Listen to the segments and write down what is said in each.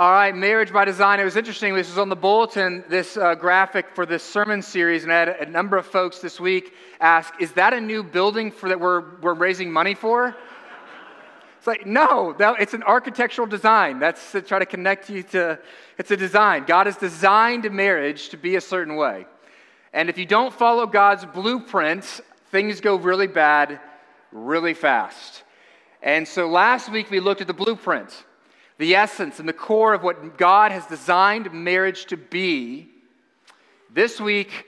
All right, marriage by design. It was interesting. This was on the bulletin, this uh, graphic for this sermon series, and I had a number of folks this week ask, "Is that a new building for that we're we're raising money for?" It's like, no, that, it's an architectural design. That's to try to connect you to. It's a design. God has designed marriage to be a certain way, and if you don't follow God's blueprints, things go really bad, really fast. And so last week we looked at the blueprint the essence and the core of what God has designed marriage to be. This week,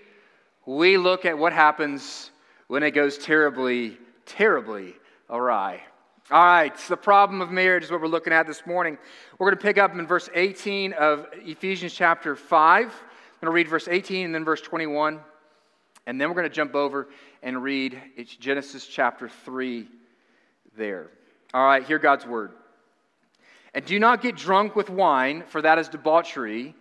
we look at what happens when it goes terribly, terribly awry. All right, so the problem of marriage is what we're looking at this morning. We're going to pick up in verse 18 of Ephesians chapter 5. I'm going to read verse 18 and then verse 21. And then we're going to jump over and read Genesis chapter 3 there. All right, hear God's word. And do not get drunk with wine, for that is debauchery,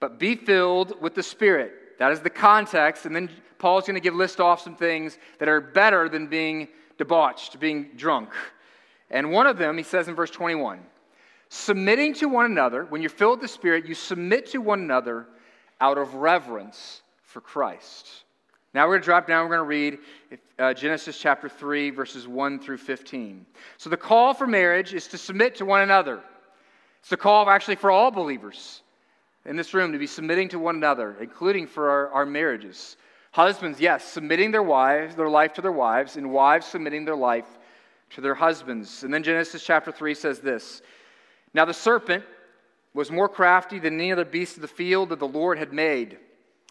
but be filled with the Spirit. That is the context. And then Paul's going to give list off some things that are better than being debauched, being drunk. And one of them, he says in verse 21, submitting to one another, when you're filled with the Spirit, you submit to one another out of reverence for Christ. Now we're going to drop down, we're going to read uh, Genesis chapter 3, verses 1 through 15. So the call for marriage is to submit to one another. It's the call actually for all believers in this room to be submitting to one another, including for our, our marriages. Husbands, yes, submitting their wives, their life to their wives, and wives submitting their life to their husbands. And then Genesis chapter 3 says this Now the serpent was more crafty than any other beast of the field that the Lord had made.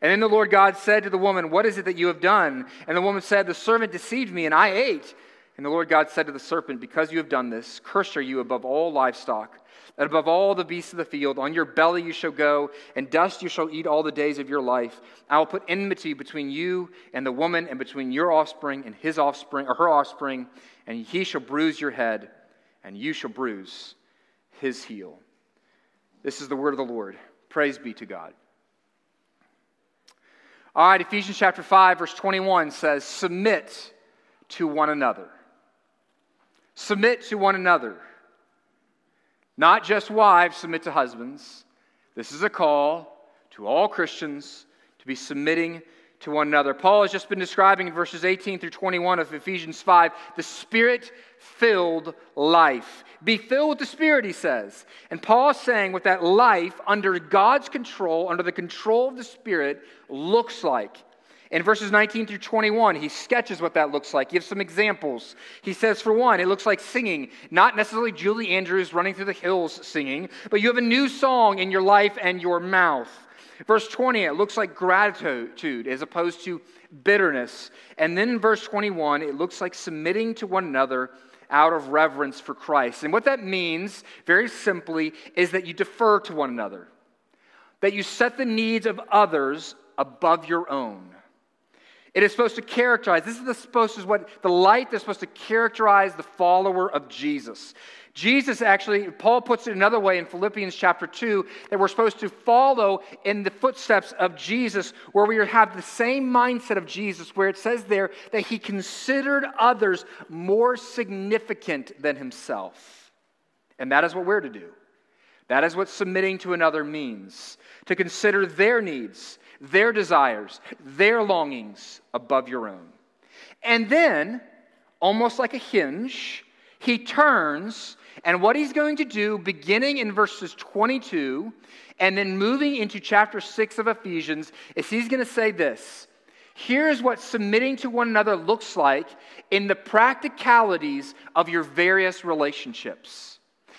And then the Lord God said to the woman, What is it that you have done? And the woman said, The servant deceived me, and I ate. And the Lord God said to the serpent, Because you have done this, cursed are you above all livestock, and above all the beasts of the field. On your belly you shall go, and dust you shall eat all the days of your life. I will put enmity between you and the woman, and between your offspring and his offspring, or her offspring, and he shall bruise your head, and you shall bruise his heel. This is the word of the Lord. Praise be to God. All right, Ephesians chapter 5, verse 21 says, Submit to one another. Submit to one another. Not just wives submit to husbands. This is a call to all Christians to be submitting to one another. Paul has just been describing in verses 18 through 21 of Ephesians 5 the spirit filled life. Be filled with the Spirit, he says. And Paul is saying what that life under God's control, under the control of the Spirit, looks like. In verses 19 through 21, he sketches what that looks like, He gives some examples. He says, for one, it looks like singing, not necessarily Julie Andrews running through the hills singing, but you have a new song in your life and your mouth. Verse 20, it looks like gratitude as opposed to bitterness. And then in verse 21, it looks like submitting to one another out of reverence for Christ. And what that means, very simply, is that you defer to one another, that you set the needs of others above your own. It is supposed to characterize, this is the, supposed to what the light that's supposed to characterize the follower of Jesus. Jesus actually, Paul puts it another way in Philippians chapter 2 that we're supposed to follow in the footsteps of Jesus, where we have the same mindset of Jesus, where it says there that he considered others more significant than himself. And that is what we're to do That is what submitting to another means to consider their needs, their desires, their longings above your own. And then, almost like a hinge, he turns, and what he's going to do, beginning in verses 22 and then moving into chapter 6 of Ephesians, is he's going to say this. Here's what submitting to one another looks like in the practicalities of your various relationships.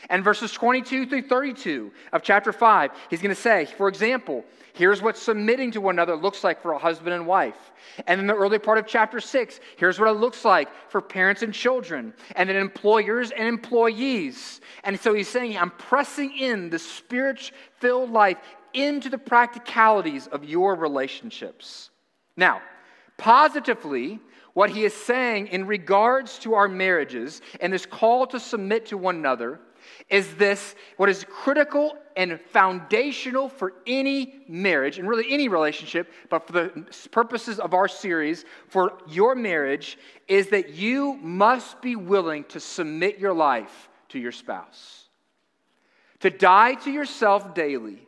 And verses 22 through 32 of chapter 5, he's going to say, for example, here's what submitting to one another looks like for a husband and wife. And in the early part of chapter 6, here's what it looks like for parents and children, and then employers and employees. And so he's saying, I'm pressing in the spirit filled life into the practicalities of your relationships. Now, positively, what he is saying in regards to our marriages and this call to submit to one another is this what is critical and foundational for any marriage and really any relationship, but for the purposes of our series, for your marriage, is that you must be willing to submit your life to your spouse, to die to yourself daily.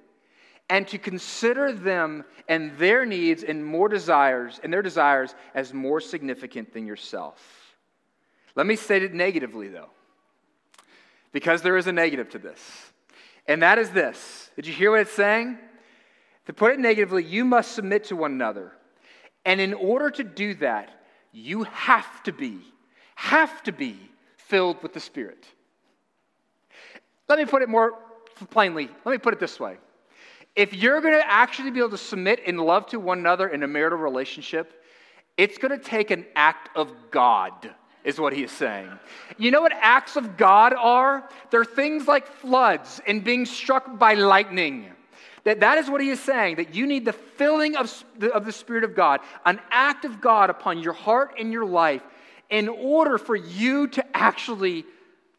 And to consider them and their needs and more desires and their desires as more significant than yourself. Let me state it negatively, though because there is a negative to this. And that is this. Did you hear what it's saying? To put it negatively, you must submit to one another. And in order to do that, you have to be, have to be filled with the Spirit. Let me put it more plainly. Let me put it this way. If you're going to actually be able to submit in love to one another in a marital relationship, it's going to take an act of God is what he is saying. You know what acts of God are? They're things like floods and being struck by lightning. That, that is what he is saying, that you need the filling of, of the Spirit of God, an act of God upon your heart and your life, in order for you to actually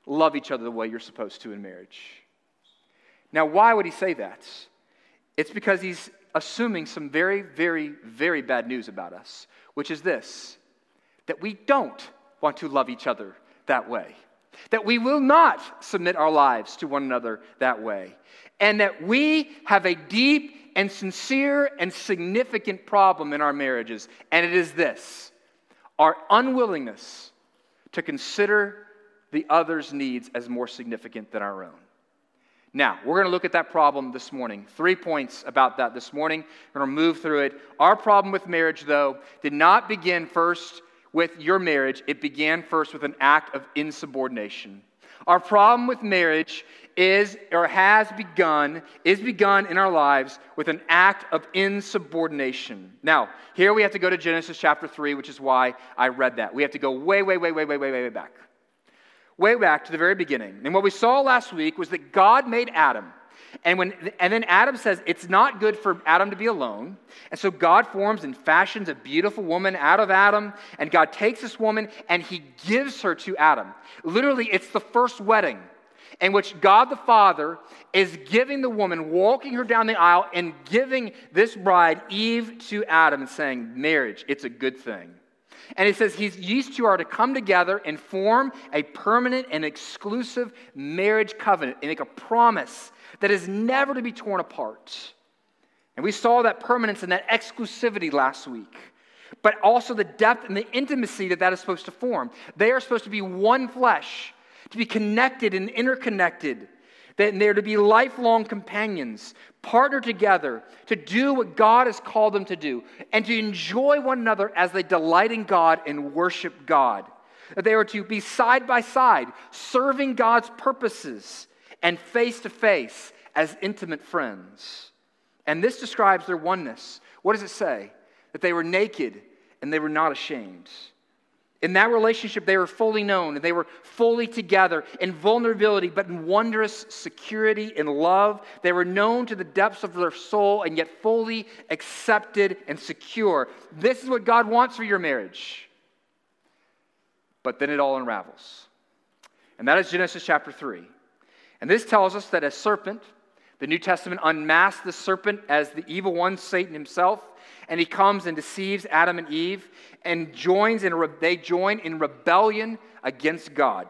love each other the way you're supposed to in marriage. Now, why would he say that? It's because he's assuming some very, very, very bad news about us, which is this that we don't want to love each other that way. That we will not submit our lives to one another that way. And that we have a deep and sincere and significant problem in our marriages. And it is this our unwillingness to consider the other's needs as more significant than our own. Now, we're going to look at that problem this morning. Three points about that this morning. We're going to move through it. Our problem with marriage, though, did not begin first with your marriage, it began first with an act of insubordination. Our problem with marriage is or has begun, is begun in our lives with an act of insubordination. Now, here we have to go to Genesis chapter 3, which is why I read that. We have to go way, way, way, way, way, way, way way back. Way back to the very beginning. And what we saw last week was that God made Adam. And, when, and then Adam says it's not good for Adam to be alone. And so God forms and fashions a beautiful woman out of Adam. And God takes this woman and he gives her to Adam. Literally, it's the first wedding in which God the Father is giving the woman, walking her down the aisle, and giving this bride, Eve, to Adam and saying, Marriage, it's a good thing. And he says he's, these two are to come together and form a permanent and exclusive marriage covenant and make a promise that is never to be torn apart. And we saw that permanence and that exclusivity last week, but also the depth and the intimacy that that is supposed to form. They are supposed to be one flesh, to be connected and interconnected, that they're to be lifelong companions, partner together to do what God has called them to do, and to enjoy one another as they delight in God and worship God. That they are to be side by side, serving God's purposes and face to face as intimate friends. And this describes their oneness. What does it say? That they were naked and they were not ashamed. In that relationship, they were fully known and they were fully together in vulnerability, but in wondrous security and love. They were known to the depths of their soul and yet fully accepted and secure. This is what God wants for your marriage. But then it all unravels. And that is Genesis chapter 3. And this tells us that a serpent, the New Testament unmasked the serpent as the evil one, Satan himself, and he comes and deceives Adam and Eve and joins in, they join in rebellion against God.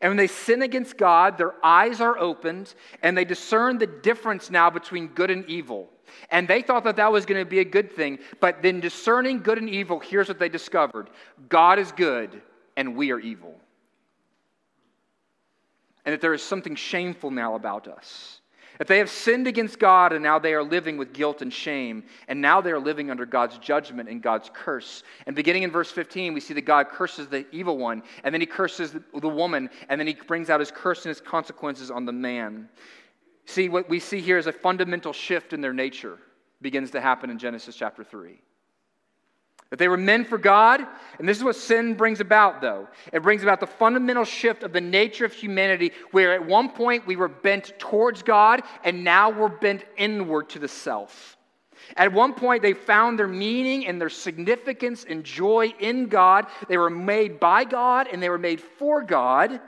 And when they sin against God, their eyes are opened and they discern the difference now between good and evil. And they thought that that was going to be a good thing. But then discerning good and evil, here's what they discovered God is good and we are evil. And that there is something shameful now about us. That they have sinned against God and now they are living with guilt and shame. And now they are living under God's judgment and God's curse. And beginning in verse 15, we see that God curses the evil one, and then he curses the woman, and then he brings out his curse and his consequences on the man. See, what we see here is a fundamental shift in their nature begins to happen in Genesis chapter 3. That they were men for God, and this is what sin brings about, though. It brings about the fundamental shift of the nature of humanity, where at one point we were bent towards God, and now we're bent inward to the self. At one point, they found their meaning and their significance and joy in God. They were made by God and they were made for God,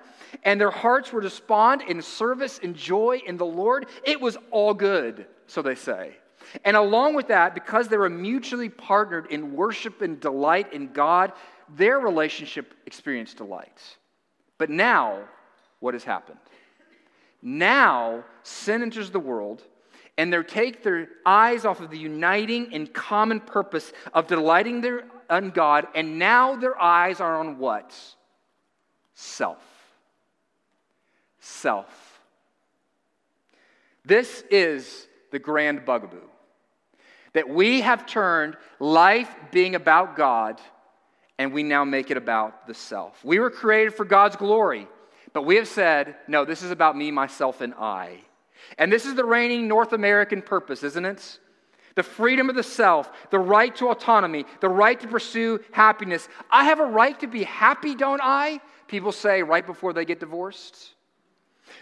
and their hearts were to respond in service and joy in the Lord. It was all good, so they say. And along with that, because they were mutually partnered in worship and delight in God, their relationship experienced delight. But now, what has happened? Now, sin enters the world, and they take their eyes off of the uniting and common purpose of delighting their, God, and now their eyes are on what? Self. Self. This is the grand bugaboo. That we have turned life being about God and we now make it about the self. We were created for God's glory, but we have said, no, this is about me, myself, and I. And this is the reigning North American purpose, isn't it? The freedom of the self, the right to autonomy, the right to pursue happiness. I have a right to be happy, don't I? People say right before they get divorced.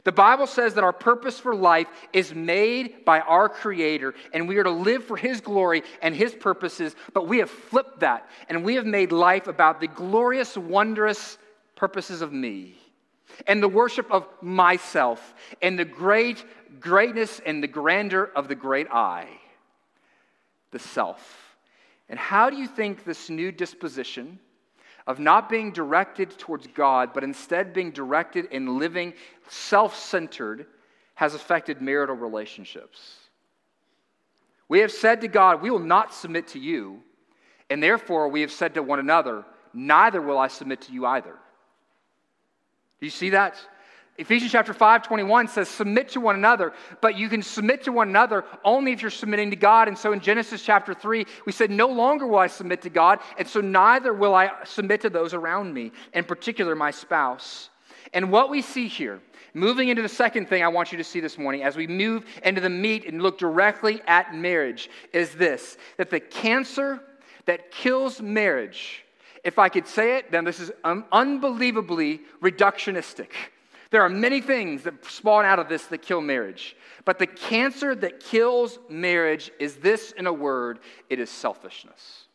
The Bible says that our purpose for life is made by our Creator, and we are to live for His glory and His purposes, but we have flipped that, and we have made life about the glorious, wondrous purposes of me and the worship of myself and the great greatness and the grandeur of the great I, the self. And how do you think this new disposition? Of not being directed towards God, but instead being directed in living self centered, has affected marital relationships. We have said to God, We will not submit to you, and therefore we have said to one another, Neither will I submit to you either. Do you see that? Ephesians chapter 5, 21 says, Submit to one another, but you can submit to one another only if you're submitting to God. And so in Genesis chapter 3, we said, No longer will I submit to God, and so neither will I submit to those around me, in particular my spouse. And what we see here, moving into the second thing I want you to see this morning, as we move into the meat and look directly at marriage, is this that the cancer that kills marriage, if I could say it, then this is unbelievably reductionistic. There are many things that spawn out of this that kill marriage. But the cancer that kills marriage is this in a word it is selfishness.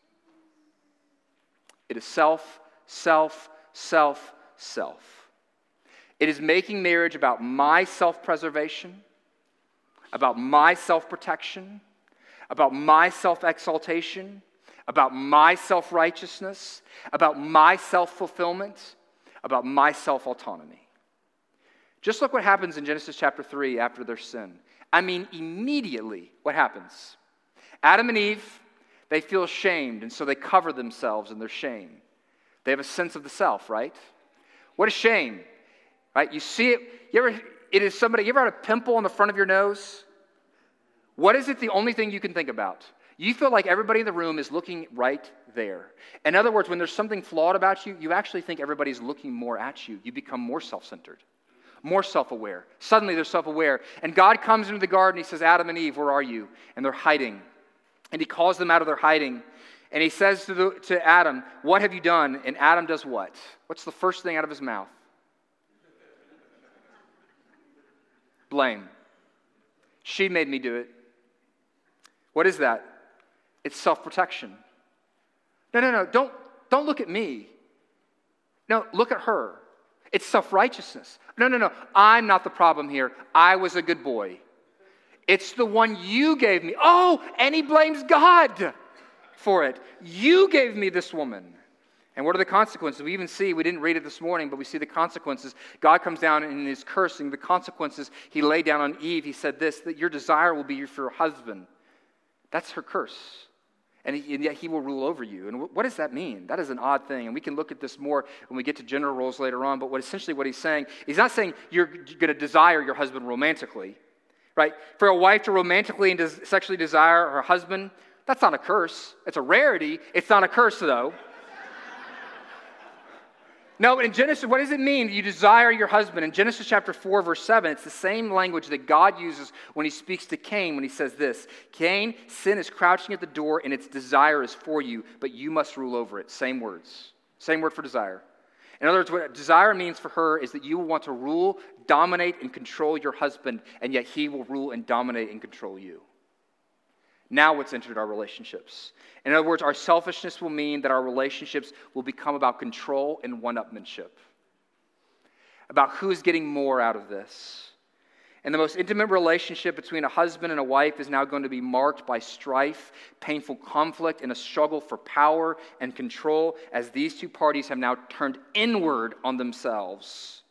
It is self, self, self, self. It is making marriage about my self preservation, about my self protection, about my self exaltation, about my self righteousness, about my self fulfillment, about my self autonomy. Just look what happens in Genesis chapter 3 after their sin. I mean, immediately, what happens? Adam and Eve, they feel ashamed, and so they cover themselves in their shame. They have a sense of the self, right? What a shame, right? You see it, you ever, it is somebody, you ever had a pimple on the front of your nose? What is it the only thing you can think about? You feel like everybody in the room is looking right there. In other words, when there's something flawed about you, you actually think everybody's looking more at you. You become more self centered more self aware. Suddenly they're self aware. And God comes into the garden. He says, Adam and Eve, where are you? And they're hiding. And he calls them out of their hiding. And he says to, the, to Adam, What have you done? And Adam does what? What's the first thing out of his mouth? Blame. She made me do it. What is that? It's self protection. No, no, no. Don't, don't look at me. No, look at her. It's self righteousness. No, no, no. I'm not the problem here. I was a good boy. It's the one you gave me. Oh, and he blames God for it. You gave me this woman. And what are the consequences? We even see, we didn't read it this morning, but we see the consequences. God comes down and is cursing. The consequences he laid down on Eve, he said this that your desire will be for your husband. That's her curse. And, he, and, yet he will rule over you. And what does that mean? That is an odd thing. And we can look at this more when we get to gender roles later on. But what essentially what he's saying, he's not saying you're going to desire your husband romantically, right? For a wife to romantically and sexually desire her husband, that's not a curse. It's a rarity. It's not a curse, though. No, in Genesis, what does it mean you desire your husband? In Genesis chapter 4, verse 7, it's the same language that God uses when he speaks to Cain when he says this Cain, sin is crouching at the door and its desire is for you, but you must rule over it. Same words. Same word for desire. In other words, what desire means for her is that you will want to rule, dominate, and control your husband, and yet he will rule and dominate and control you. Now, what's entered our relationships? In other words, our selfishness will mean that our relationships will become about control and one upmanship, about who's getting more out of this. And the most intimate relationship between a husband and a wife is now going to be marked by strife, painful conflict, and a struggle for power and control as these two parties have now turned inward on themselves.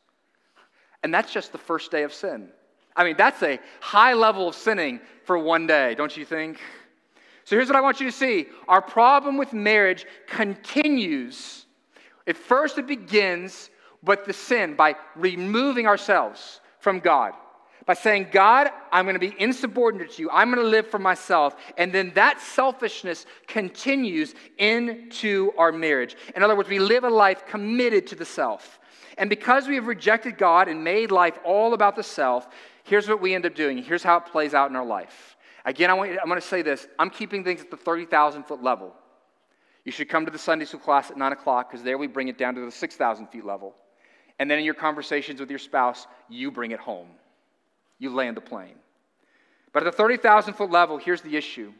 And that's just the first day of sin. I mean, that's a high level of sinning for one day, don't you think? So here's what I want you to see our problem with marriage continues. At first, it begins with the sin by removing ourselves from God. By saying, God, I'm going to be insubordinate to you. I'm going to live for myself. And then that selfishness continues into our marriage. In other words, we live a life committed to the self. And because we have rejected God and made life all about the self, here's what we end up doing. Here's how it plays out in our life. Again, I want you, I'm going to say this I'm keeping things at the 30,000 foot level. You should come to the Sunday school class at 9 o'clock because there we bring it down to the 6,000 feet level. And then in your conversations with your spouse, you bring it home. You land the plane. But at the 30,000 foot level, here's the issue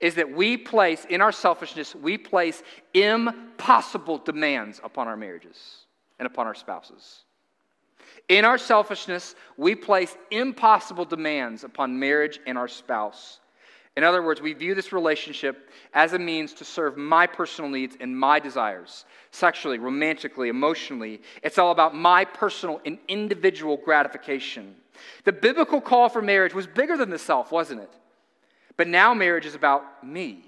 is that we place, in our selfishness, we place impossible demands upon our marriages and upon our spouses. In our selfishness, we place impossible demands upon marriage and our spouse. In other words, we view this relationship as a means to serve my personal needs and my desires, sexually, romantically, emotionally. It's all about my personal and individual gratification. The biblical call for marriage was bigger than the self, wasn't it? But now marriage is about me.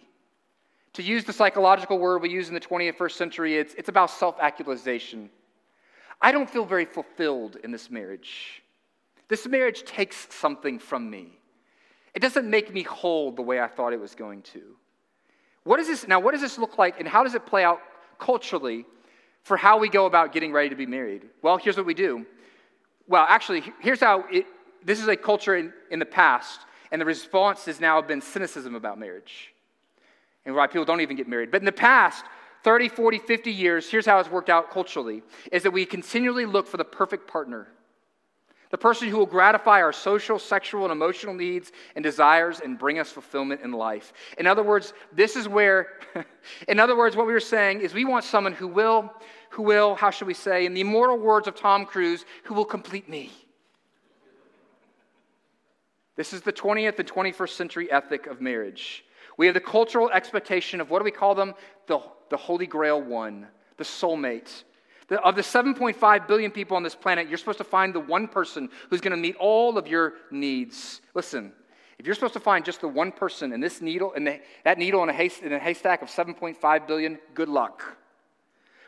To use the psychological word we use in the 21st century, it's, it's about self actualization. I don't feel very fulfilled in this marriage. This marriage takes something from me. It doesn't make me whole the way I thought it was going to. What is this now? What does this look like, and how does it play out culturally for how we go about getting ready to be married? Well, here's what we do. Well, actually, here's how it, this is a culture in, in the past, and the response has now been cynicism about marriage and why people don't even get married. But in the past, 30, 40, 50 years, here's how it's worked out culturally is that we continually look for the perfect partner. The person who will gratify our social, sexual, and emotional needs and desires and bring us fulfillment in life. In other words, this is where, in other words, what we were saying is we want someone who will, who will, how should we say, in the immortal words of Tom Cruise, who will complete me. This is the 20th and 21st century ethic of marriage. We have the cultural expectation of what do we call them? The, the Holy Grail one, the soulmate. The, of the 7.5 billion people on this planet, you're supposed to find the one person who's going to meet all of your needs. Listen, if you're supposed to find just the one person in this needle, in the, that needle in a, in a haystack of 7.5 billion, good luck.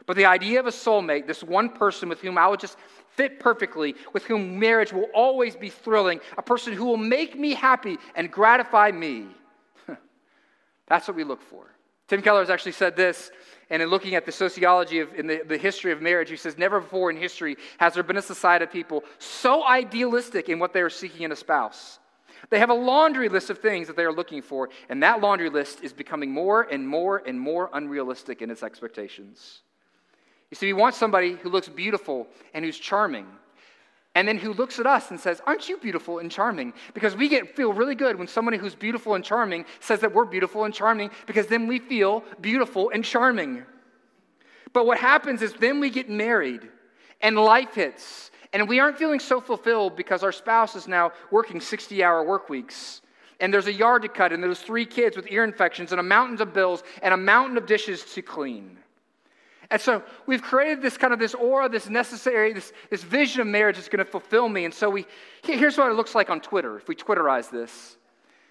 But the idea of a soulmate, this one person with whom I would just fit perfectly, with whom marriage will always be thrilling, a person who will make me happy and gratify me, that's what we look for. Tim Keller has actually said this, and in looking at the sociology of in the, the history of marriage, he says, Never before in history has there been a society of people so idealistic in what they are seeking in a spouse. They have a laundry list of things that they are looking for, and that laundry list is becoming more and more and more unrealistic in its expectations. You see, we want somebody who looks beautiful and who's charming and then who looks at us and says, Aren't you beautiful and charming? Because we get, feel really good when somebody who's beautiful and charming says that we're beautiful and charming, because then we feel beautiful and charming. But what happens is then we get married and life hits, and we aren't feeling so fulfilled because our spouse is now working 60 hour work weeks. And there's a yard to cut, and there's three kids with ear infections, and a mountain of bills, and a mountain of dishes to clean. And so we've created this kind of this aura, this necessary, this, this vision of marriage that's going to fulfill me. And so we, here's what it looks like on Twitter if we Twitterize this.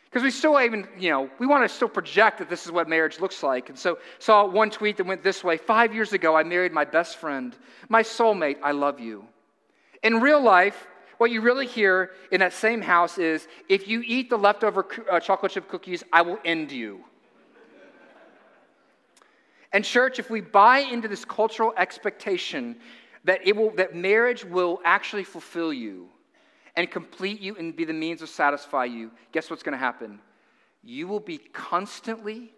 Because we still even, you know, we want to still project that this is what marriage looks like. And so saw one tweet that went this way Five years ago, I married my best friend, my soulmate, I love you. In real life, what you really hear in that same house is if you eat the leftover uh, chocolate chip cookies, I will end you. And, church, if we buy into this cultural expectation that, it will, that marriage will actually fulfill you, and complete you and be the means to satisfy you, guess what's going to happen? You will be constantly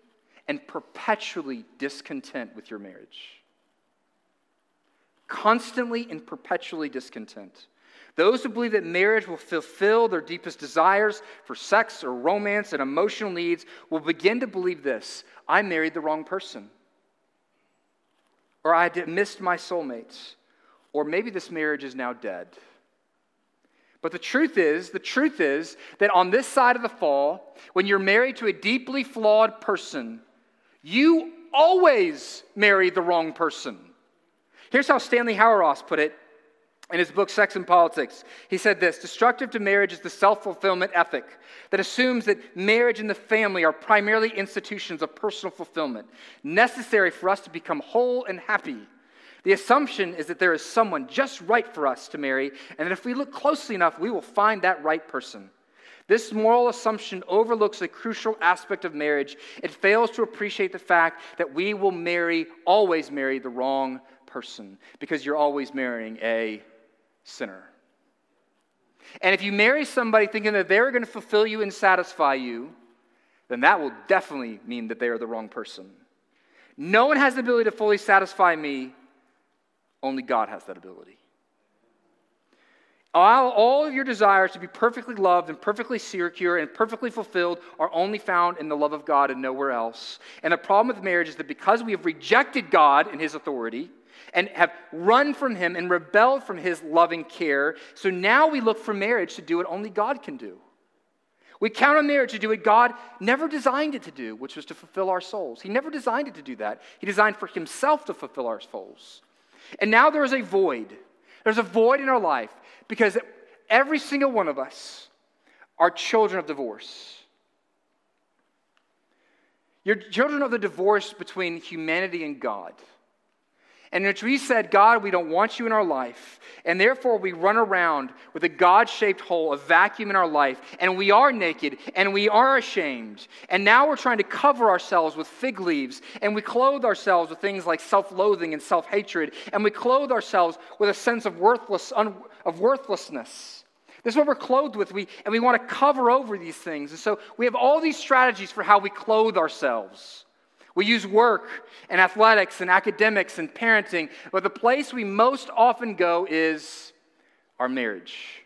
and perpetually discontent with your marriage. Constantly and perpetually discontent. Those who believe that marriage will fulfill their deepest desires for sex or romance and emotional needs will begin to believe this I married the wrong person. Or I missed my soulmates. Or maybe this marriage is now dead. But the truth is, the truth is that on this side of the fall, when you're married to a deeply flawed person, you always marry the wrong person. Here's how Stanley Hauerwas put it in his book Sex and Politics. He said this Destructive to marriage is the self fulfillment ethic that assumes that marriage and the family are primarily institutions of personal fulfillment, necessary for us to become whole and happy. The assumption is that there is someone just right for us to marry, and that if we look closely enough, we will find that right person. This moral assumption overlooks a crucial aspect of marriage. It fails to appreciate the fact that we will marry, always marry the wrong person, because you're always marrying a sinner. And if you marry somebody thinking that they're going to fulfill you and satisfy you, then that will definitely mean that they are the wrong person. No one has the ability to fully satisfy me only God has that ability. All, all of your desires to be perfectly loved and perfectly secure and perfectly fulfilled are only found in the love of God and nowhere else. And the problem with marriage is that because we have rejected God and His authority and have run from Him and rebelled from His loving care, so now we look for marriage to do what only God can do. We count on marriage to do what God never designed it to do, which was to fulfill our souls. He never designed it to do that. He designed for Himself to fulfill our souls. And now there is a void. There's a void in our life because every single one of us are children of divorce. You're children of the divorce between humanity and God in which we said, God, we don't want you in our life. And therefore, we run around with a God shaped hole, a vacuum in our life, and we are naked and we are ashamed. And now we're trying to cover ourselves with fig leaves, and we clothe ourselves with things like self loathing and self hatred, and we clothe ourselves with a sense of, worthless, un, of worthlessness. This is what we're clothed with, we, and we want to cover over these things. And so we have all these strategies for how we clothe ourselves. We use work and athletics and academics and parenting, but the place we most often go is our marriage.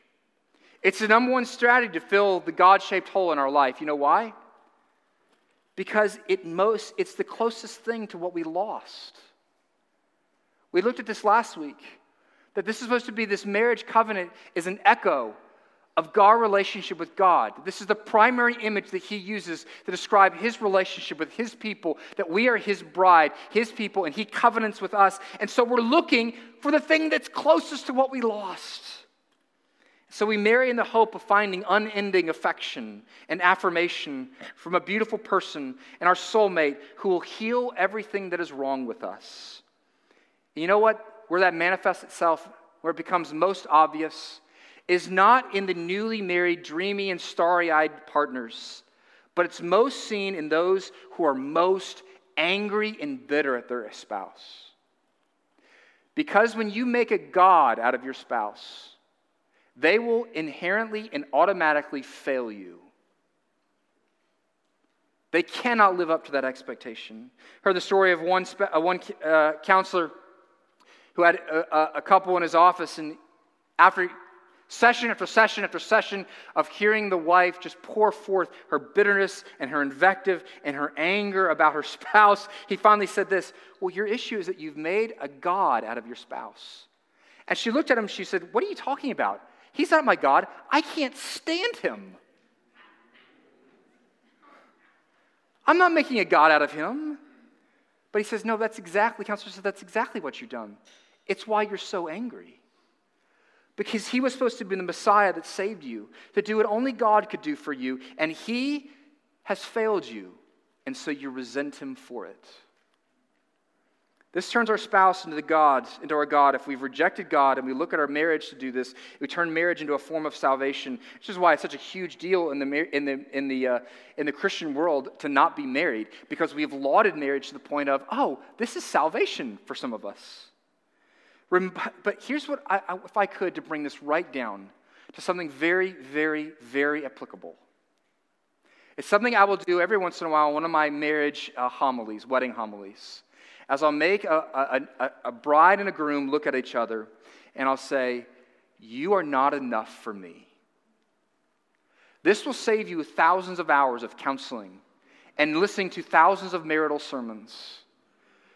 It's the number one strategy to fill the God shaped hole in our life. You know why? Because it most, it's the closest thing to what we lost. We looked at this last week that this is supposed to be this marriage covenant is an echo of our relationship with God. This is the primary image that he uses to describe his relationship with his people, that we are his bride, his people, and he covenants with us. And so we're looking for the thing that's closest to what we lost. So we marry in the hope of finding unending affection and affirmation from a beautiful person and our soulmate who will heal everything that is wrong with us. And you know what? Where that manifests itself, where it becomes most obvious, is not in the newly married, dreamy, and starry eyed partners, but it's most seen in those who are most angry and bitter at their spouse. Because when you make a God out of your spouse, they will inherently and automatically fail you. They cannot live up to that expectation. Heard the story of one, spe- uh, one uh, counselor who had a, a couple in his office, and after Session after session after session of hearing the wife just pour forth her bitterness and her invective and her anger about her spouse, he finally said this Well, your issue is that you've made a God out of your spouse. And she looked at him, she said, What are you talking about? He's not my God. I can't stand him. I'm not making a God out of him. But he says, no, that's exactly, counselor says, that's exactly what you've done. It's why you're so angry. Because he was supposed to be the Messiah that saved you, to do what only God could do for you, and he has failed you, and so you resent him for it. This turns our spouse into the God, into our God. If we've rejected God and we look at our marriage to do this, we turn marriage into a form of salvation, which is why it's such a huge deal in the, in the, in the, uh, in the Christian world to not be married, because we have lauded marriage to the point of, oh, this is salvation for some of us. But here's what, I, if I could, to bring this right down to something very, very, very applicable. It's something I will do every once in a while, one of my marriage uh, homilies, wedding homilies as I'll make a, a, a, bride and a groom look at each other and I'll say, You are not enough for me. This will save you thousands of hours of counseling and listening to thousands of marital sermons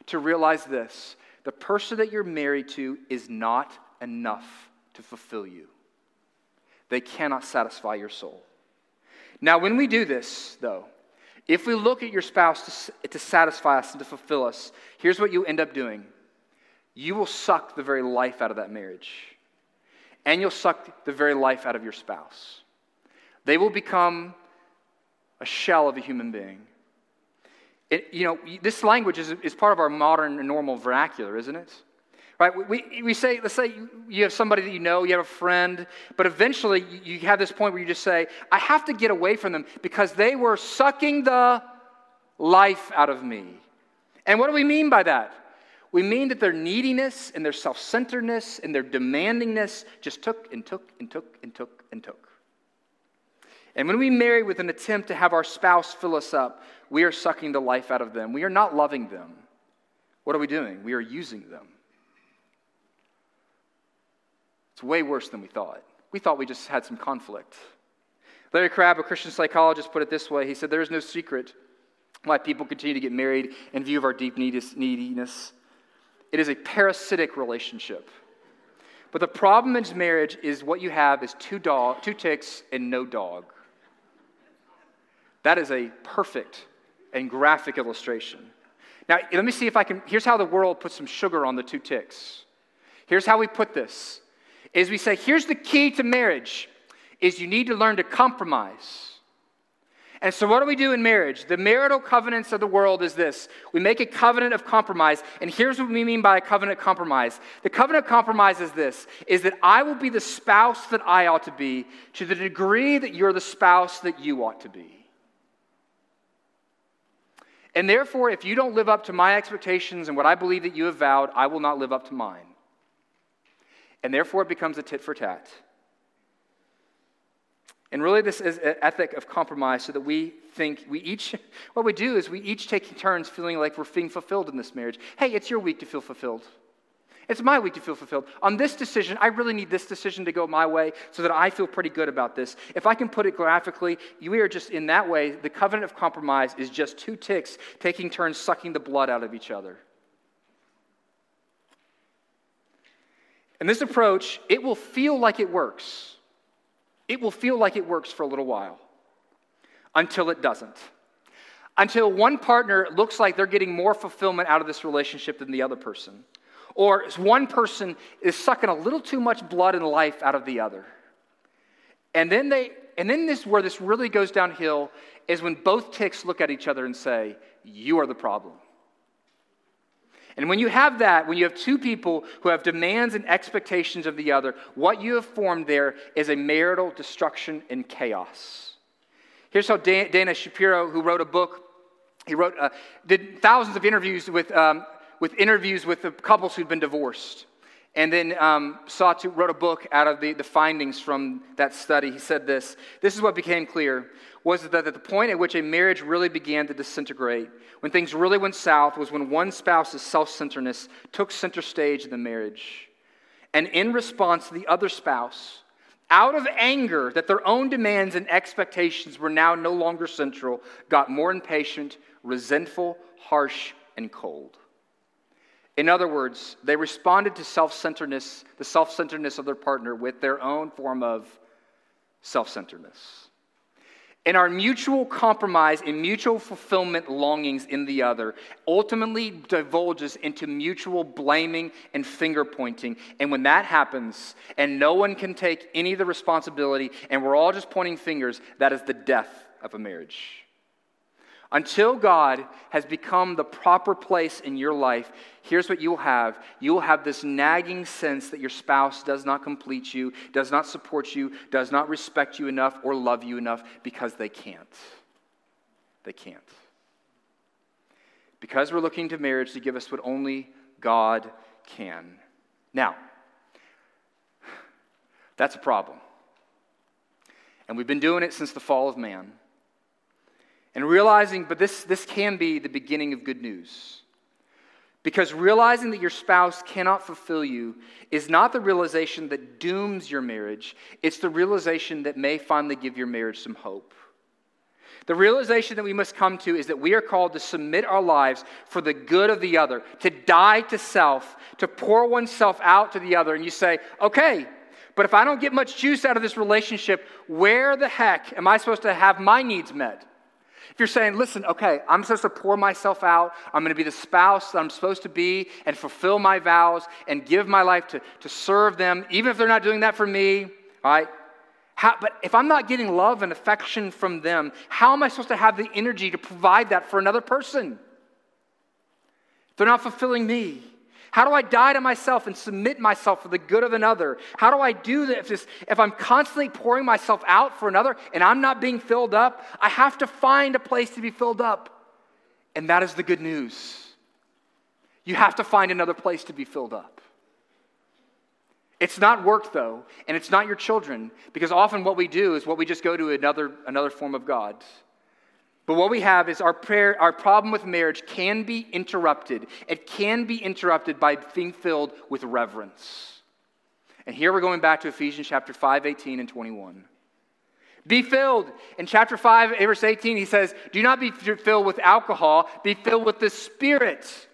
to realize this the person that you're married to is not enough to fulfill you, they cannot satisfy your soul. Now, when we do this, though, if we look at your spouse to, to satisfy us and to fulfill us, here's what you end up doing you will suck the very life out of that marriage, and you'll suck the very life out of your spouse. They will become a shell of a human being. It, you know, this language is, is part of our modern normal vernacular, isn't it? Right? We, we say, let's say you have somebody that you know, you have a friend, but eventually you have this point where you just say, I have to get away from them because they were sucking the life out of me. And what do we mean by that? We mean that their neediness and their self centeredness and their demandingness just took and took and took and took and took. And when we marry with an attempt to have our spouse fill us up, we are sucking the life out of them. We are not loving them. What are we doing? We are using them. It's way worse than we thought. We thought we just had some conflict. Larry Crabb, a Christian psychologist, put it this way He said, There is no secret why people continue to get married in view of our deep neediness. It is a parasitic relationship. But the problem in marriage is what you have is two, dog, two ticks and no dog. That is a perfect and graphic illustration. Now, let me see if I can. Here's how the world puts some sugar on the two ticks. Here's how we put this is we say, here's the key to marriage, is you need to learn to compromise. And so, what do we do in marriage? The marital covenants of the world is this we make a covenant of compromise. And here's what we mean by a covenant compromise the covenant compromise is this is that I will be the spouse that I ought to be to the degree that you're the spouse that you ought to be. And therefore, if you don't live up to my expectations and what I believe that you have vowed, I will not live up to mine and therefore it becomes a tit for tat. And really, this is an ethic of compromise so that we think we each, what we do is we each take turns feeling like we're being fulfilled in this marriage. Hey, it's your week to feel fulfilled. It's my week to feel fulfilled. On this decision, I really need this decision to go my way so that I feel pretty good about this. If I can put it graphically, we are just in that way, the covenant of compromise is just two ticks taking turns sucking the blood out of each other. And this approach, it will feel like it works. It will feel like it works for a little while until it doesn't. Until one partner looks like they're getting more fulfillment out of this relationship than the other person. Or one person is sucking a little too much blood and life out of the other. And then they and then this where this really goes downhill is when both ticks look at each other and say, "You are the problem." And when you have that, when you have two people who have demands and expectations of the other, what you have formed there is a marital destruction and chaos. Here's how Dana Shapiro, who wrote a book, he wrote, uh, did thousands of interviews with, um, with interviews with the couples who'd been divorced and then um, wrote a book out of the, the findings from that study. He said this This is what became clear was that at the point at which a marriage really began to disintegrate, when things really went south, was when one spouse's self centeredness took center stage in the marriage. And in response, the other spouse, out of anger that their own demands and expectations were now no longer central, got more impatient, resentful, harsh, and cold. In other words, they responded to self centeredness, the self centeredness of their partner, with their own form of self centeredness. And our mutual compromise and mutual fulfillment longings in the other ultimately divulges into mutual blaming and finger pointing. And when that happens, and no one can take any of the responsibility, and we're all just pointing fingers, that is the death of a marriage. Until God has become the proper place in your life, here's what you'll have. You'll have this nagging sense that your spouse does not complete you, does not support you, does not respect you enough or love you enough because they can't. They can't. Because we're looking to marriage to give us what only God can. Now, that's a problem. And we've been doing it since the fall of man. And realizing, but this, this can be the beginning of good news. Because realizing that your spouse cannot fulfill you is not the realization that dooms your marriage, it's the realization that may finally give your marriage some hope. The realization that we must come to is that we are called to submit our lives for the good of the other, to die to self, to pour oneself out to the other. And you say, okay, but if I don't get much juice out of this relationship, where the heck am I supposed to have my needs met? If you're saying, listen, okay, I'm supposed to pour myself out, I'm going to be the spouse that I'm supposed to be and fulfill my vows and give my life to, to serve them, even if they're not doing that for me, all right? How, but if I'm not getting love and affection from them, how am I supposed to have the energy to provide that for another person? They're not fulfilling me. How do I die to myself and submit myself for the good of another? How do I do this if, I'm constantly pouring myself out for another and I'm not being filled up? I have to find a place to be filled up. And that is the good news. You have to find another place to be filled up. It's not work, though, and it's not your children, because often what we do is what we just go to another, another form of God. But what we have is our prayer, our problem with marriage can be interrupted. It can be interrupted by being filled with reverence. And here we're going back to Ephesians chapter 5, 18 and 21. Be filled. In chapter 5, verse 18, he says, Do not be filled with alcohol, be filled with the Spirit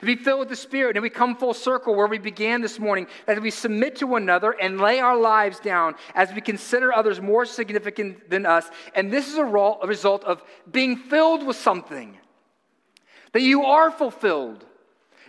to be filled with the Spirit. And we come full circle where we began this morning, that we submit to one another and lay our lives down as we consider others more significant than us. And this is a, result of being filled with something, that you are fulfilled.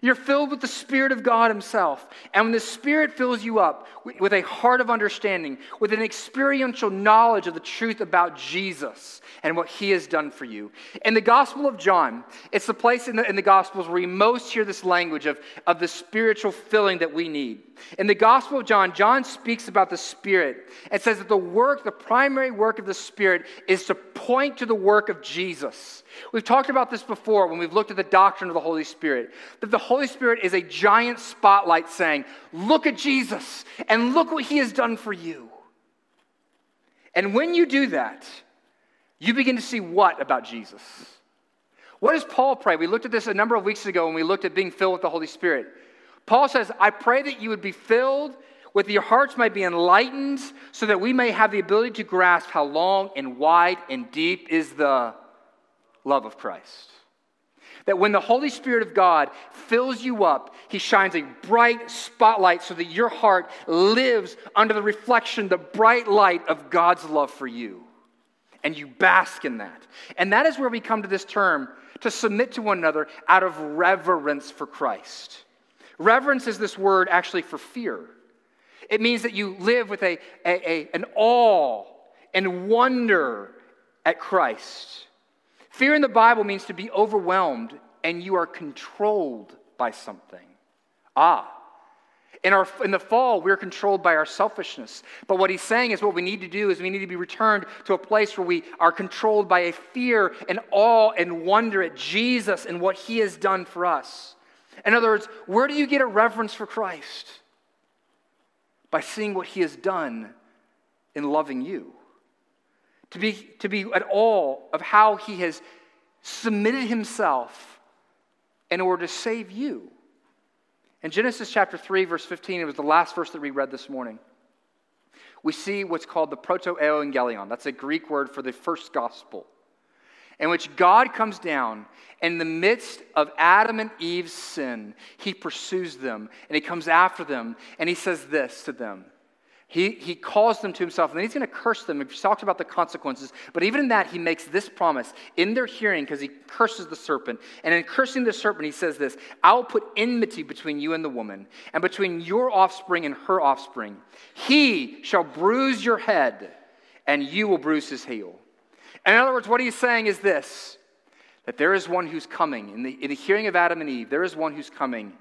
You're filled with the Spirit of God Himself. And when the Spirit fills you up with a heart of understanding, with an experiential knowledge of the truth about Jesus and what He has done for you. In the Gospel of John, it's the place in the, in the Gospels where we most hear this language of, of the spiritual filling that we need. In the Gospel of John, John speaks about the Spirit and says that the work, the primary work of the Spirit, is to point to the work of Jesus. We've talked about this before when we've looked at the doctrine of the Holy Spirit. That the Holy Spirit is a giant spotlight saying, Look at Jesus and look what he has done for you. And when you do that, you begin to see what about Jesus? What does Paul pray? We looked at this a number of weeks ago when we looked at being filled with the Holy Spirit. Paul says, I pray that you would be filled with your hearts might be enlightened so that we may have the ability to grasp how long and wide and deep is the love of Christ. That when the Holy Spirit of God fills you up, He shines a bright spotlight so that your heart lives under the reflection, the bright light of God's love for you. And you bask in that. And that is where we come to this term to submit to one another out of reverence for Christ. Reverence is this word actually for fear. It means that you live with a, a, a an awe and wonder at Christ. Fear in the Bible means to be overwhelmed and you are controlled by something. Ah. In, our, in the fall, we're controlled by our selfishness. But what he's saying is what we need to do is we need to be returned to a place where we are controlled by a fear and awe and wonder at Jesus and what he has done for us. In other words, where do you get a reverence for Christ? By seeing what he has done in loving you to be, to be at all of how he has submitted himself in order to save you. In Genesis chapter 3, verse 15, it was the last verse that we read this morning. We see what's called the proto-evangelion. That's a Greek word for the first gospel, in which God comes down in the midst of Adam and Eve's sin. He pursues them and he comes after them and he says this to them He, he calls them to himself, and then he's going to curse them. He talks about the consequences. But even in that, he makes this promise in their hearing because he curses the serpent. And in cursing the serpent, he says this I will put enmity between you and the woman, and between your offspring and her offspring. He shall bruise your head, and you will bruise his heel. And in other words, what he's saying is this that there is one who's coming. In the, in the hearing of Adam and Eve, there is one who's coming,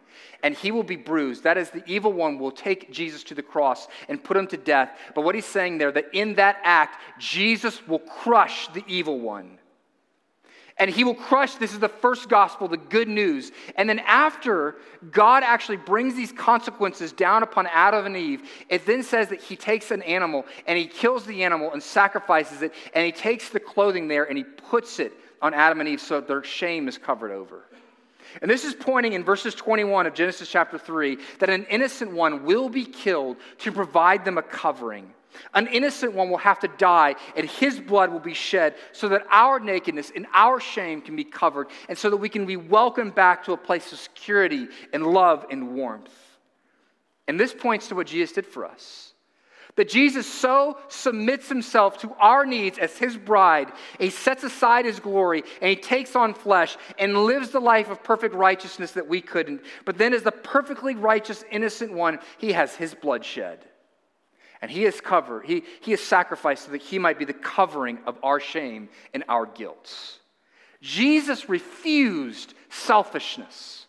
and he will be bruised. That is, the evil one will take Jesus to the cross and put him to death. But what he's saying there, that in that act, Jesus will crush the evil one. And he will crush, this is the first gospel, the good news. And then after God actually brings these consequences down upon Adam and Eve, it then says that he takes an animal and he kills the animal and sacrifices it, and he takes the clothing there and he puts it on Adam and Eve so their shame is covered over. And this is pointing in verses 21 of Genesis chapter 3 that an innocent one will be killed to provide them a covering. An innocent one will have to die, and his blood will be shed so that our nakedness and our shame can be covered, and so that we can be welcomed back to a place of security and love and warmth. And this points to what Jesus did for us. That Jesus so submits himself to our needs as his bride, he sets aside his glory and he takes on flesh and lives the life of perfect righteousness that we couldn't. But then, as the perfectly righteous, innocent one, he has his blood shed. And he is covered, he, he is sacrificed so that he might be the covering of our shame and our guilt. Jesus refused selfishness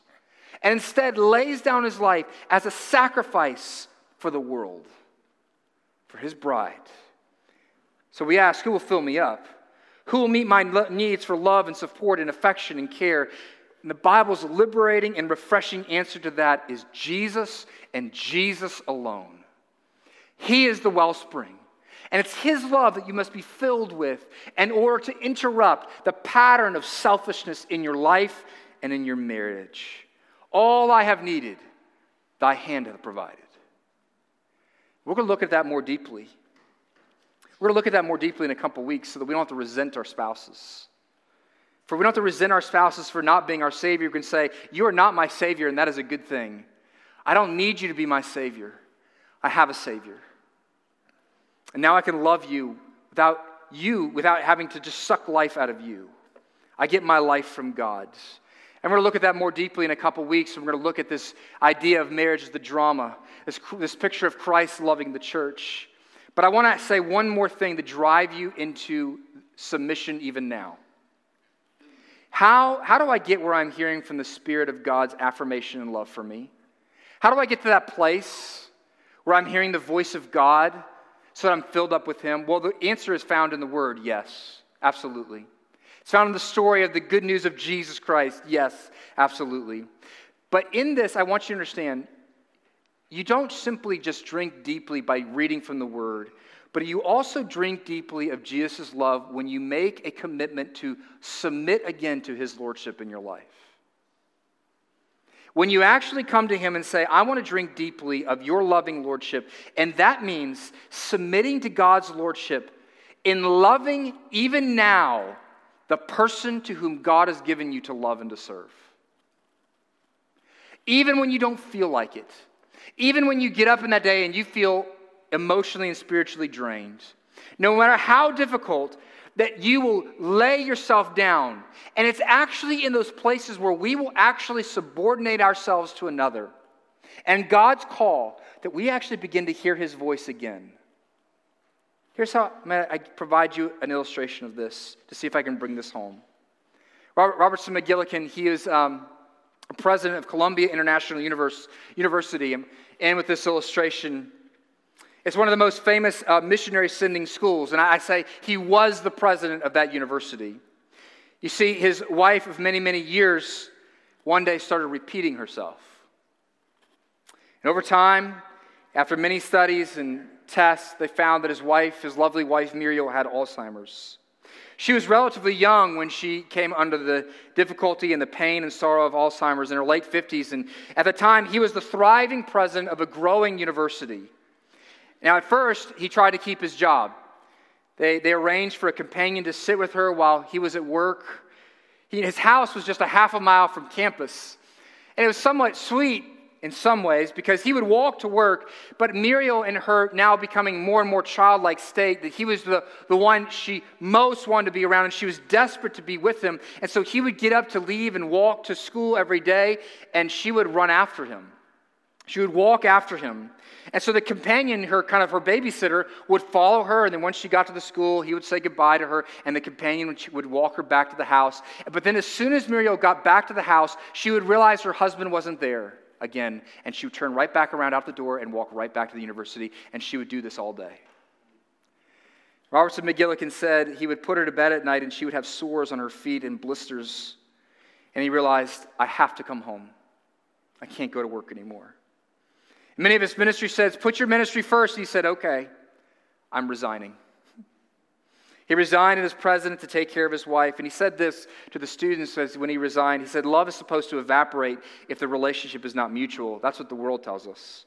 and instead lays down his life as a sacrifice for the world for his bride. So we ask, who will fill me up? Who will meet my needs for love and support and affection and care? And the Bible's liberating and refreshing answer to that is Jesus and Jesus alone. He is the wellspring. And it's His love that you must be filled with in order to interrupt the pattern of selfishness in your life and in your marriage. All I have needed, thy hand hath provided. We're going to look at that more deeply. We're going to look at that more deeply in a couple weeks so that we don't have to resent our spouses. For we don't have to resent our spouses for not being our Savior. We can say, You are not my Savior, and that is a good thing. I don't need you to be my Savior. I have a Savior. And now I can love you without you, without having to just suck life out of you. I get my life from God's. And we're going to look at that more deeply in a couple weeks. And We're going to look at this idea of marriage as the drama, this, this picture of Christ loving the church. But I want to say one more thing to drive you into submission even now. How, how do I get where I'm hearing from the Spirit of God's affirmation and love for me? How do I get to that place where I'm hearing the voice of God so that I'm filled up with Him? Well, the answer is found in the Word yes, absolutely. It's found in the story of the good news of Jesus Christ. Yes, absolutely. But in this, I want you to understand you don't simply just drink deeply by reading from the Word, but you also drink deeply of Jesus' love when you make a commitment to submit again to His Lordship in your life. When you actually come to Him and say, I want to drink deeply of your loving Lordship, and that means submitting to God's Lordship in loving even now the person to whom God has given you to love and to serve. Even when you don't feel like it, even when you get up in that day and you feel emotionally and spiritually drained, no matter how difficult, that you will lay yourself down. And it's actually in those places where we will actually subordinate ourselves to another. And God's call that we actually begin to hear his voice again. Here's how I provide you an illustration of this to see if I can bring this home. Robert, Robertson McQuilkin, he is um, president of Columbia International Universe, University. And with this illustration, it's one of the most famous uh, missionary sending schools. And I, I say he was the president of that university. You see, his wife of many, many years one day started repeating herself. And over time, after many studies and tests, they found that his wife, his lovely wife Muriel, had Alzheimer's. She was relatively young when she came under the difficulty and the pain and sorrow of Alzheimer's in her late 50s. And at the time, he was the thriving president of a growing university. Now, at first, he tried to keep his job. They, they arranged for a companion to sit with her while he was at work. He, his house was just a half a mile from campus. And it was somewhat sweet in some ways because he would walk to work, but Muriel and her now becoming more and more childlike state, that he was the, the one she most wanted to be around, and she was desperate to be with him. And so he would get up to leave and walk to school every day, and she would run after him. She would walk after him. And so the companion, her kind of her babysitter, would follow her. And then once she got to the school, he would say goodbye to her. And the companion would, walk her back to the house. But then as soon as Muriel got back to the house, she would realize her husband wasn't there again. And she would turn right back around out the door and walk right back to the university. And she would do this all day. Robertson McQuilkin said he would put her to bed at night and she would have sores on her feet and blisters. And he realized, I have to come home. I can't go to work anymore. Many of his ministry says, Put your ministry first. He said, Okay, I'm resigning. He resigned as president to take care of his wife. And he said this to the students when he resigned. He said, Love is supposed to evaporate if the relationship is not mutual. That's what the world tells us.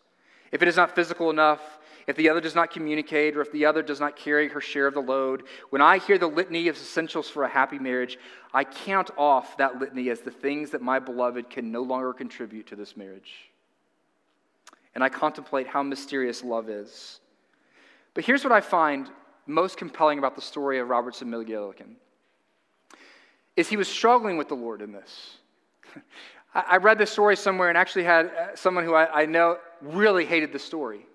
If it is not physical enough, if the other does not communicate, or if the other does not carry her share of the load, when I hear the litany of essentials for a happy marriage, I count off that litany as the things that my beloved can no longer contribute to this marriage and I contemplate how mysterious love is. But here's what I find most compelling about the story of Robertson McQuilkin is he was struggling with the Lord in this. I read this story somewhere and actually had uh, someone who I, I know really hated the story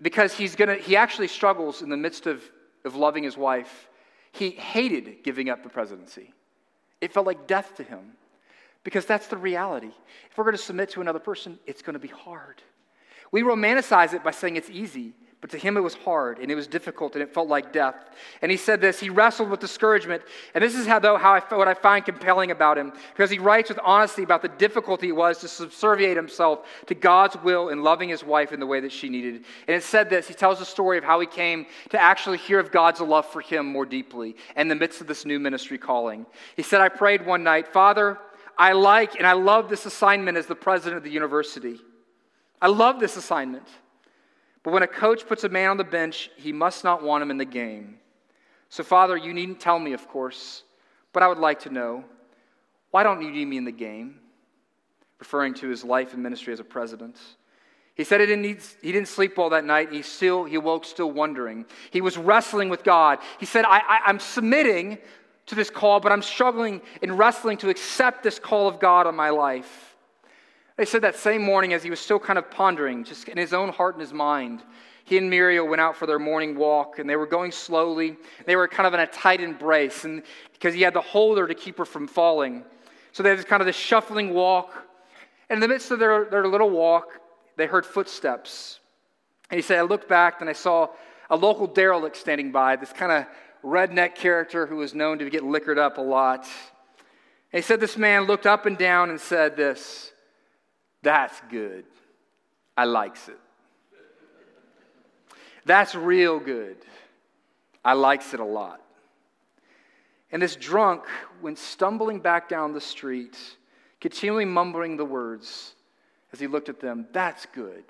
because he's gonna, he actually struggles in the midst of, of loving his wife. He hated giving up the presidency. It felt like death to him because that's the reality. If we're going to submit to another person, it's going to be hard. We romanticize it by saying it's easy, but to him it was hard and it was difficult and it felt like death. And he said this he wrestled with discouragement. And this is how, though, how I, what I find compelling about him, because he writes with honesty about the difficulty it was to subserviate himself to God's will in loving his wife in the way that she needed. And it said this he tells the story of how he came to actually hear of God's love for him more deeply in the midst of this new ministry calling. He said, I prayed one night, Father, I like and I love this assignment as the president of the university. I love this assignment. But when a coach puts a man on the bench, he must not want him in the game. So, Father, you needn't tell me, of course, but I would like to know why don't you need me in the game? Referring to his life and ministry as a president. He said he didn't, need, he didn't sleep well that night. He still he woke still wondering. He was wrestling with God. He said, I, I, I'm submitting to this call, but I'm struggling and wrestling to accept this call of God on my life. They said that same morning as he was still kind of pondering, just in his own heart and his mind, he and Muriel went out for their morning walk and they were going slowly. They were kind of in a tight embrace and because he had to hold her to keep her from falling. So they had this kind of this shuffling walk. And in the midst of their, their little walk, they heard footsteps. And he said, I looked back and I saw a local derelict standing by, this kind of redneck character who was known to get liquored up a lot. And he said this man looked up and down and said this, that's good. I likes it. That's real good. I likes it a lot. And this drunk went stumbling back down the street, continually mumbling the words as he looked at them. That's good.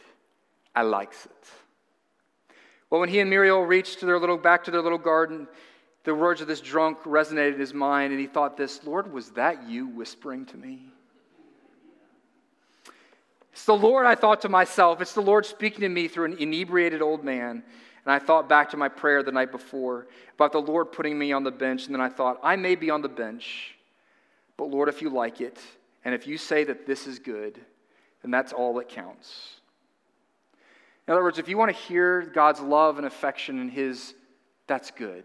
I likes it. Well, when he and Muriel reached to their little, back to their little garden, the words of this drunk resonated in his mind, and he thought this Lord, was that you whispering to me? It's the Lord, I thought to myself. It's the Lord speaking to me through an inebriated old man. And I thought back to my prayer the night before about the Lord putting me on the bench. And then I thought, I may be on the bench, but Lord, if you like it, and if you say that this is good, then that's all that counts. In other words, if you want to hear God's love and affection and His, that's good.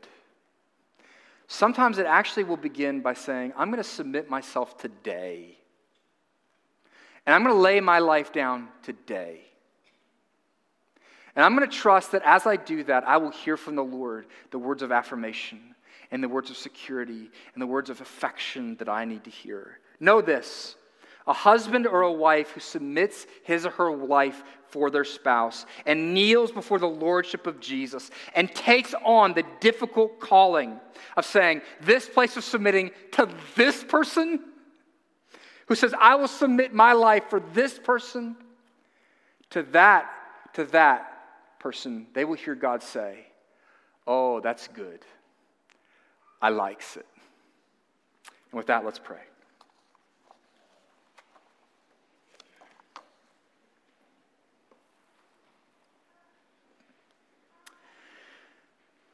Sometimes it actually will begin by saying, I'm going to submit myself today. And I'm going to lay my life down today. And I'm going to trust that as I do that, I will hear from the Lord the words of affirmation and the words of security and the words of affection that I need to hear. Know this a husband or a wife who submits his or her life for their spouse and kneels before the lordship of Jesus and takes on the difficult calling of saying, This place of submitting to this person, who says, I will submit my life for this person, to that, to that person, they will hear God say, Oh, that's good. I likes it. And with that, let's pray.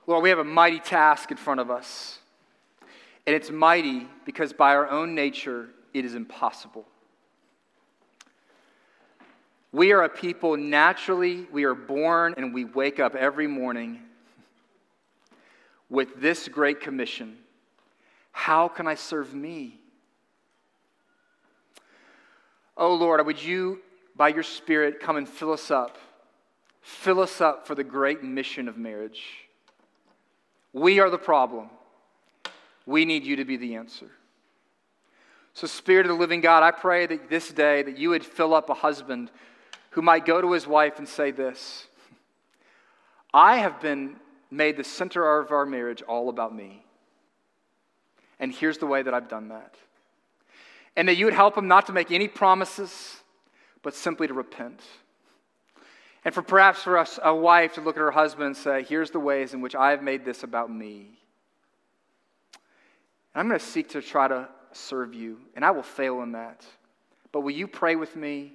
Lord, we have a mighty task in front of us. And it's mighty because by our own nature, it is impossible. We are a people naturally, we are born and we wake up every morning with this great commission How can I serve me? Oh Lord, would you, by your Spirit, come and fill us up? Fill us up for the great mission of marriage. We are the problem. We need you to be the answer. So, Spirit of the living God, I pray that this day that you would fill up a husband who might go to his wife and say this I have been made the center of our marriage all about me. And here's the way that I've done that. And that you would help him not to make any promises, but simply to repent. And for perhaps for us, a wife to look at her husband and say, Here's the ways in which I have made this about me. And I'm going to seek to try to serve you, and I will fail in that. But will you pray with me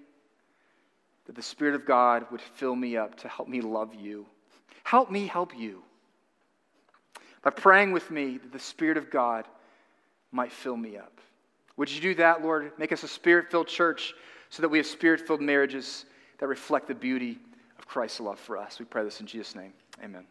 that the Spirit of God would fill me up to help me love you? Help me help you. By praying with me that the Spirit of God might fill me up. Would you do that, Lord? Make us a spirit filled church so that we have spirit filled marriages that reflect the beauty of Christ's love for us. We pray this in Jesus' name. Amen.